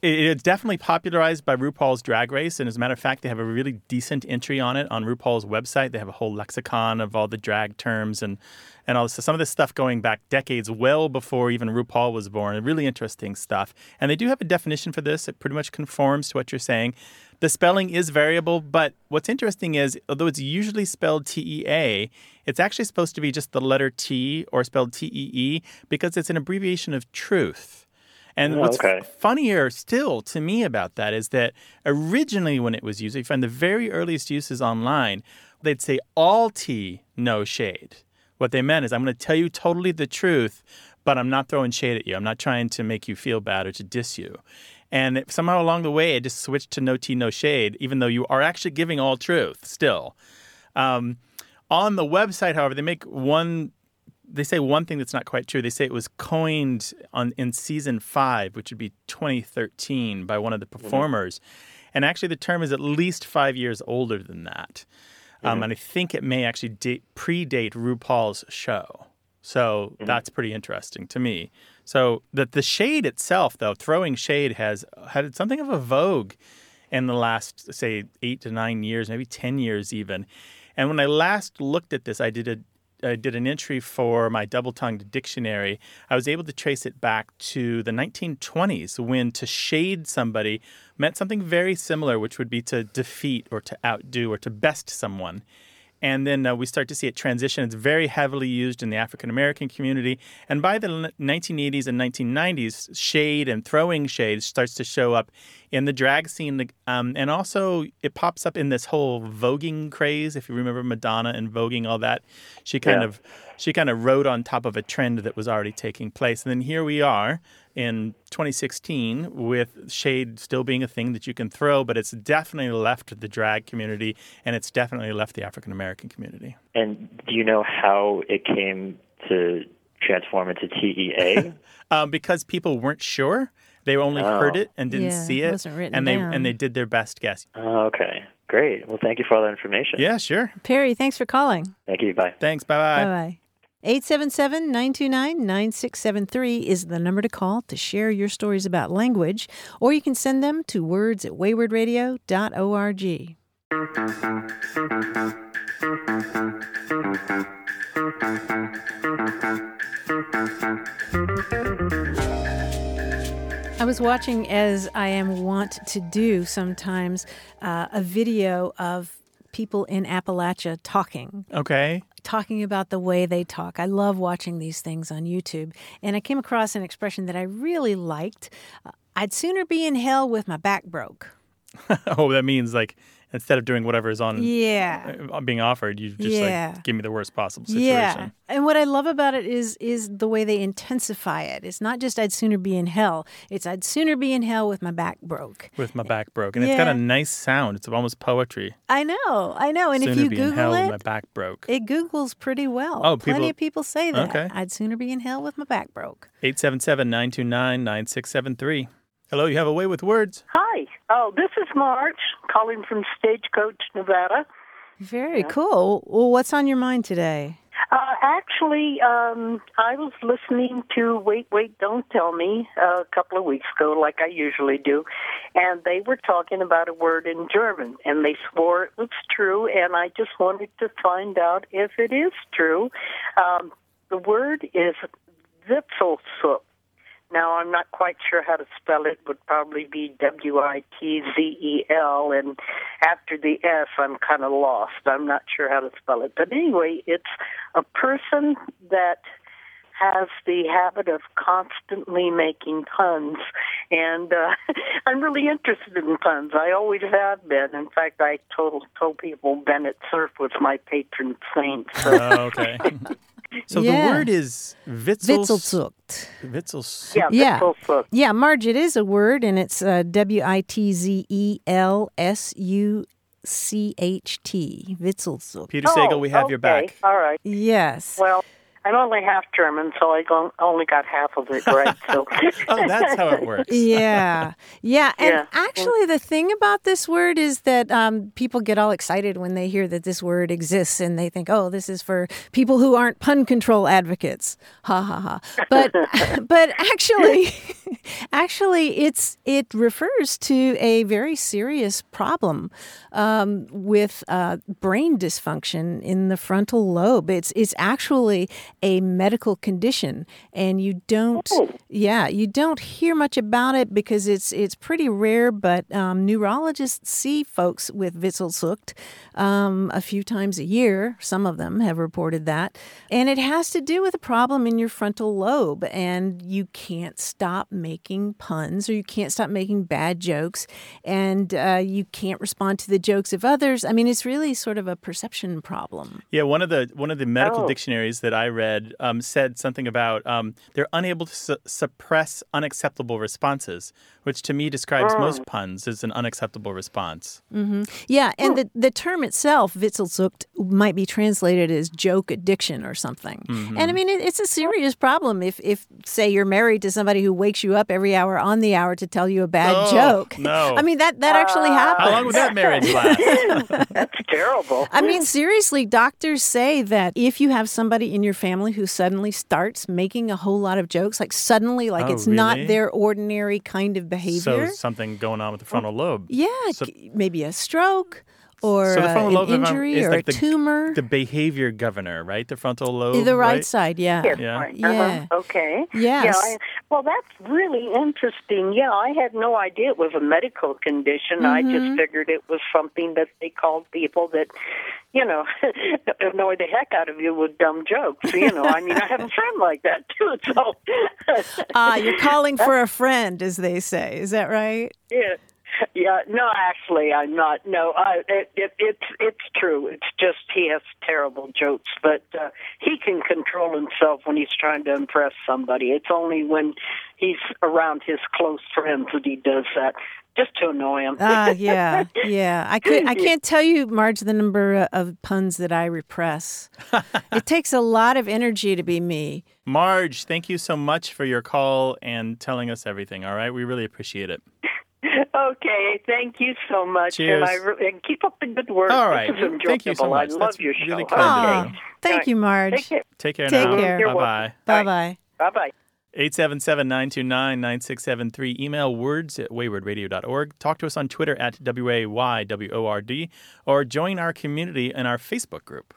It- It's definitely popularized by RuPaul's Drag Race, and as a matter of fact, they have a really decent entry on it on RuPaul's website. They have a whole lexicon of all the drag terms and and all this. So Some of this stuff going back decades, well before even RuPaul was born. Really interesting stuff. And they do have a definition for this. It pretty much conforms to what you're saying. The spelling is variable, but what's interesting is although it's usually spelled T E A, it's actually supposed to be just the letter T or spelled T E E because it's an abbreviation of truth. And Oh, what's okay. funnier still to me about that is that originally when it was used, if you find the very earliest uses online, they'd say all tea, no shade. What they meant is I'm going to tell you totally the truth, but I'm not throwing shade at you. I'm not trying to make you feel bad or to diss you. And somehow along the way, it just switched to no tea, no shade, even though you are actually giving all truth still. Um, on the website, however, they make one. They say one thing that's not quite true. They say it was coined on in season five, which would be 2013, by one of the mm-hmm. performers, and actually the term is at least five years older than that. Um, mm-hmm. and I think it may actually date, predate RuPaul's show. So mm-hmm. that's pretty interesting to me. So that the shade itself, though, throwing shade has had something of a vogue in the last, say, eight to nine years, maybe ten years even. And when I last looked at this, I did a I did an entry for my double tongued dictionary. I was able to trace it back to the 1920s when to shade somebody meant something very similar, which would be to defeat or to outdo or to best someone. And then uh, we start to see it transition. It's very heavily used in the African American community. And by the l- 1980s and 1990s, shade and throwing shade starts to show up in the drag scene. Um, and also, it pops up in this whole voguing craze. If you remember Madonna and voguing, all that, she kind Yeah. of she kind of rode on top of a trend that was already taking place. And then here we are in 2016 with shade still being a thing that you can throw, but it's definitely left the drag community and it's definitely left the African American community. And do you know how it came to transform into TEA? *laughs* Um, because people weren't sure. They only heard Oh. it and didn't Yeah, see it it, wasn't and they down. and they did their best guess. oh, okay. Great. Well, thank you for all that information. Yeah, sure. Perry, thanks for calling. Thank you. Bye. Thanks. Bye bye. Bye bye. 877 929 9673 is the number to call to share your stories about language, or you can send them to words at waywordradio.org. I was watching, as I am wont to do sometimes, uh, a video of people in Appalachia talking Okay. Talking about the way they talk. I love watching these things on YouTube. And I came across an expression that I really liked. Uh, I'd sooner be in hell with my back broke. *laughs* oh, that means like instead of doing whatever is on Yeah. uh, being offered, you just Yeah. like give me the worst possible situation. Yeah. And what I love about it is is the way they intensify it. It's not just I'd sooner be in hell. It's I'd sooner be in hell with my back broke. With my back broke, and it's got a nice sound. It's almost poetry. I know. I know. And Sooner if you be in Google hell with it, my back broke. it Googles pretty well. Oh, Plenty of people say that. Okay. I'd sooner be in hell with my back broke. 877-929-9673. Hello, you have a way with words. Hi. Oh, this is Marge calling from Stagecoach, Nevada. Very cool. Well, what's on your mind today? Uh, actually, um, I was listening to Wait, Wait, Don't Tell Me uh, a couple of weeks ago, like I usually do, and they were talking about a word in German, and they swore it was true, and I just wanted to find out if it is true. Um, the word is Witzelsucht. Now, I'm not quite sure how to spell it. Would probably be W I T Z E L, and after the S, I'm kind of lost. I'm not sure how to spell it. But anyway, it's a person that has the habit of constantly making puns, and uh, *laughs* I'm really interested in puns. I always have been. In fact, I told told people Bennett Cerf was my patron saint. So. Oh, okay. *laughs* So Yeah. the word is Witzel. Witzelzucht. Witzelsucht. Yeah, Yeah. Witzelsucht. Yeah, Marge, it is a word, and it's uh, W I T Z E L S U C H T. Witzelsucht. Peter Sagal, we have your Oh, okay. back. All right. Yes. Well, I'm only half German, so I only got half of it right. So. *laughs* Oh, that's how it works. Yeah. Yeah. And Yeah. actually, the thing about this word is that um, people get all excited when they hear that this word exists and they think, oh, this is for people who aren't pun control advocates. Ha ha ha. But, *laughs* but actually, actually, it's, it refers to a very serious problem um, with uh, brain dysfunction in the frontal lobe. It's, it's actually a medical condition, and you don't, yeah, you don't hear much about it because it's it's pretty rare. But um, neurologists see folks with Witzelsucht um, a few times a year. Some of them have reported that, and it has to do with a problem in your frontal lobe, and you can't stop making puns or you can't stop making bad jokes, and uh, you can't respond to the jokes of others. I mean, it's really sort of a perception problem. Yeah, one of the one of the medical Oh. dictionaries that I read um, said something about um, they're unable to su- suppress unacceptable responses, which to me describes most puns as an unacceptable response. Yeah, and the, the term itself, Witzelsucht, might be translated as joke addiction or something. And I mean, it, it's a serious problem if, if, say, you're married to somebody who wakes you up every hour on the hour to tell you a bad Oh, joke. no. I mean, that, that actually happens. How long would that marriage last? *laughs* That's terrible. I mean, seriously, doctors say that if you have somebody in your family who suddenly starts making a whole lot of jokes, like suddenly, like Oh, it's not their ordinary kind of behavior. so something going on with the frontal lobe. yeah, so- maybe a stroke or so the uh, frontal an lobe if injury is or like a the, tumor. the behavior governor, right? The frontal lobe, the right, side, yeah. Yes, Yeah. right. Yeah. Uh-huh. Okay. Yes. Yeah. I, well, that's really interesting. Yeah, I had no idea it was a medical condition. I Mm-hmm. just figured it was something that they called people that, you know, *laughs* annoy the heck out of you with dumb jokes. You know, I mean, I have a friend like that too. So. *laughs* Ah, you're calling for a *laughs* friend, as they say. Is that right? Yeah. Yeah, no, actually, I'm not. No, I, it, it, it's it's true. It's just he has terrible jokes, but uh, he can control himself when he's trying to impress somebody. It's only when he's around his close friends that he does that, just to annoy him. Ah, *laughs* yeah, yeah. I could, I can't tell you, Marge, the number uh, of puns that I repress. *laughs* it takes a lot of energy to be me. Marge, thank you so much for your call and telling us everything. All right, we really appreciate it. *laughs* okay, thank you so much, Cheers. and I re- and keep up the good work. All right. This is. Thank you so much. I love That's your show. really kind of you. thank you, Marge. Take care. Take care Take now. care. You're Bye bye. Bye bye. Bye bye. 877-929-9673. Email words at waywordradio.org. Talk to us on Twitter at W-A-Y-W-O-R-D or join our community in our Facebook group.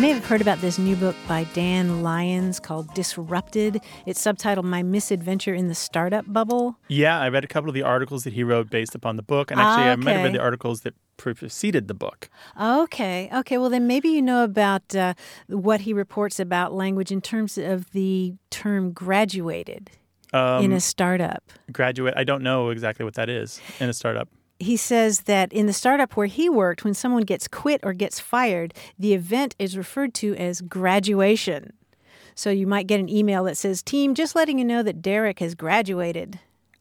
May have heard about this new book by Dan Lyons called Disrupted. It's subtitled My Misadventure in the Startup Bubble. Yeah, I read a couple of the articles that he wrote based upon the book. And Ah, actually, I might have read the articles that preceded the book. Okay. Okay. Well, then maybe you know about uh, what he reports about language in terms of the term graduated Um, in a startup. graduate, I don't know exactly what that is in a startup. He says that in the startup where he worked, when someone gets quit or gets fired, the event is referred to as graduation. So you might get an email that says, Team, just letting you know that Derek has graduated.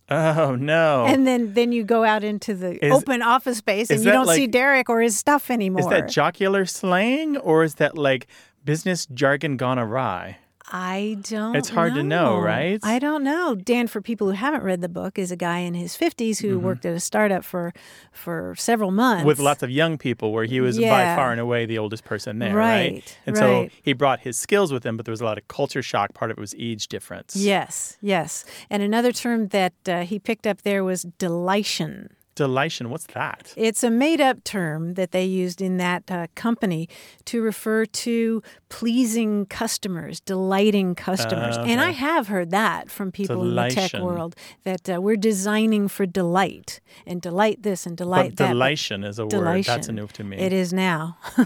Oh, no. And then, then you go out into the Is- open office space and you don't see Derek or his stuff anymore. is that jocular slang or is that like business jargon gone awry? I don't It's hard to know, right? I don't know. Dan, for people who haven't read the book, is a guy in his 50s who Mhm. worked at a startup for for several months. with lots of young people where he was by far and away the oldest person there, right? Right, And so he brought his skills with him, but there was a lot of culture shock. Part of it was age difference. Yes, yes. And another term that uh, he picked up there was delightion. Delightion, what's that? It's a made up term that they used in that uh, company to refer to pleasing customers, delighting customers. Uh, And I have heard that from people in the tech world that uh, we're designing for delight and delight this and delight but that. delightion is a word. That's a new to me. It is now. *laughs*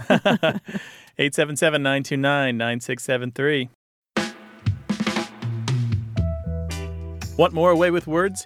877 929 9673. Want more A Way with Words?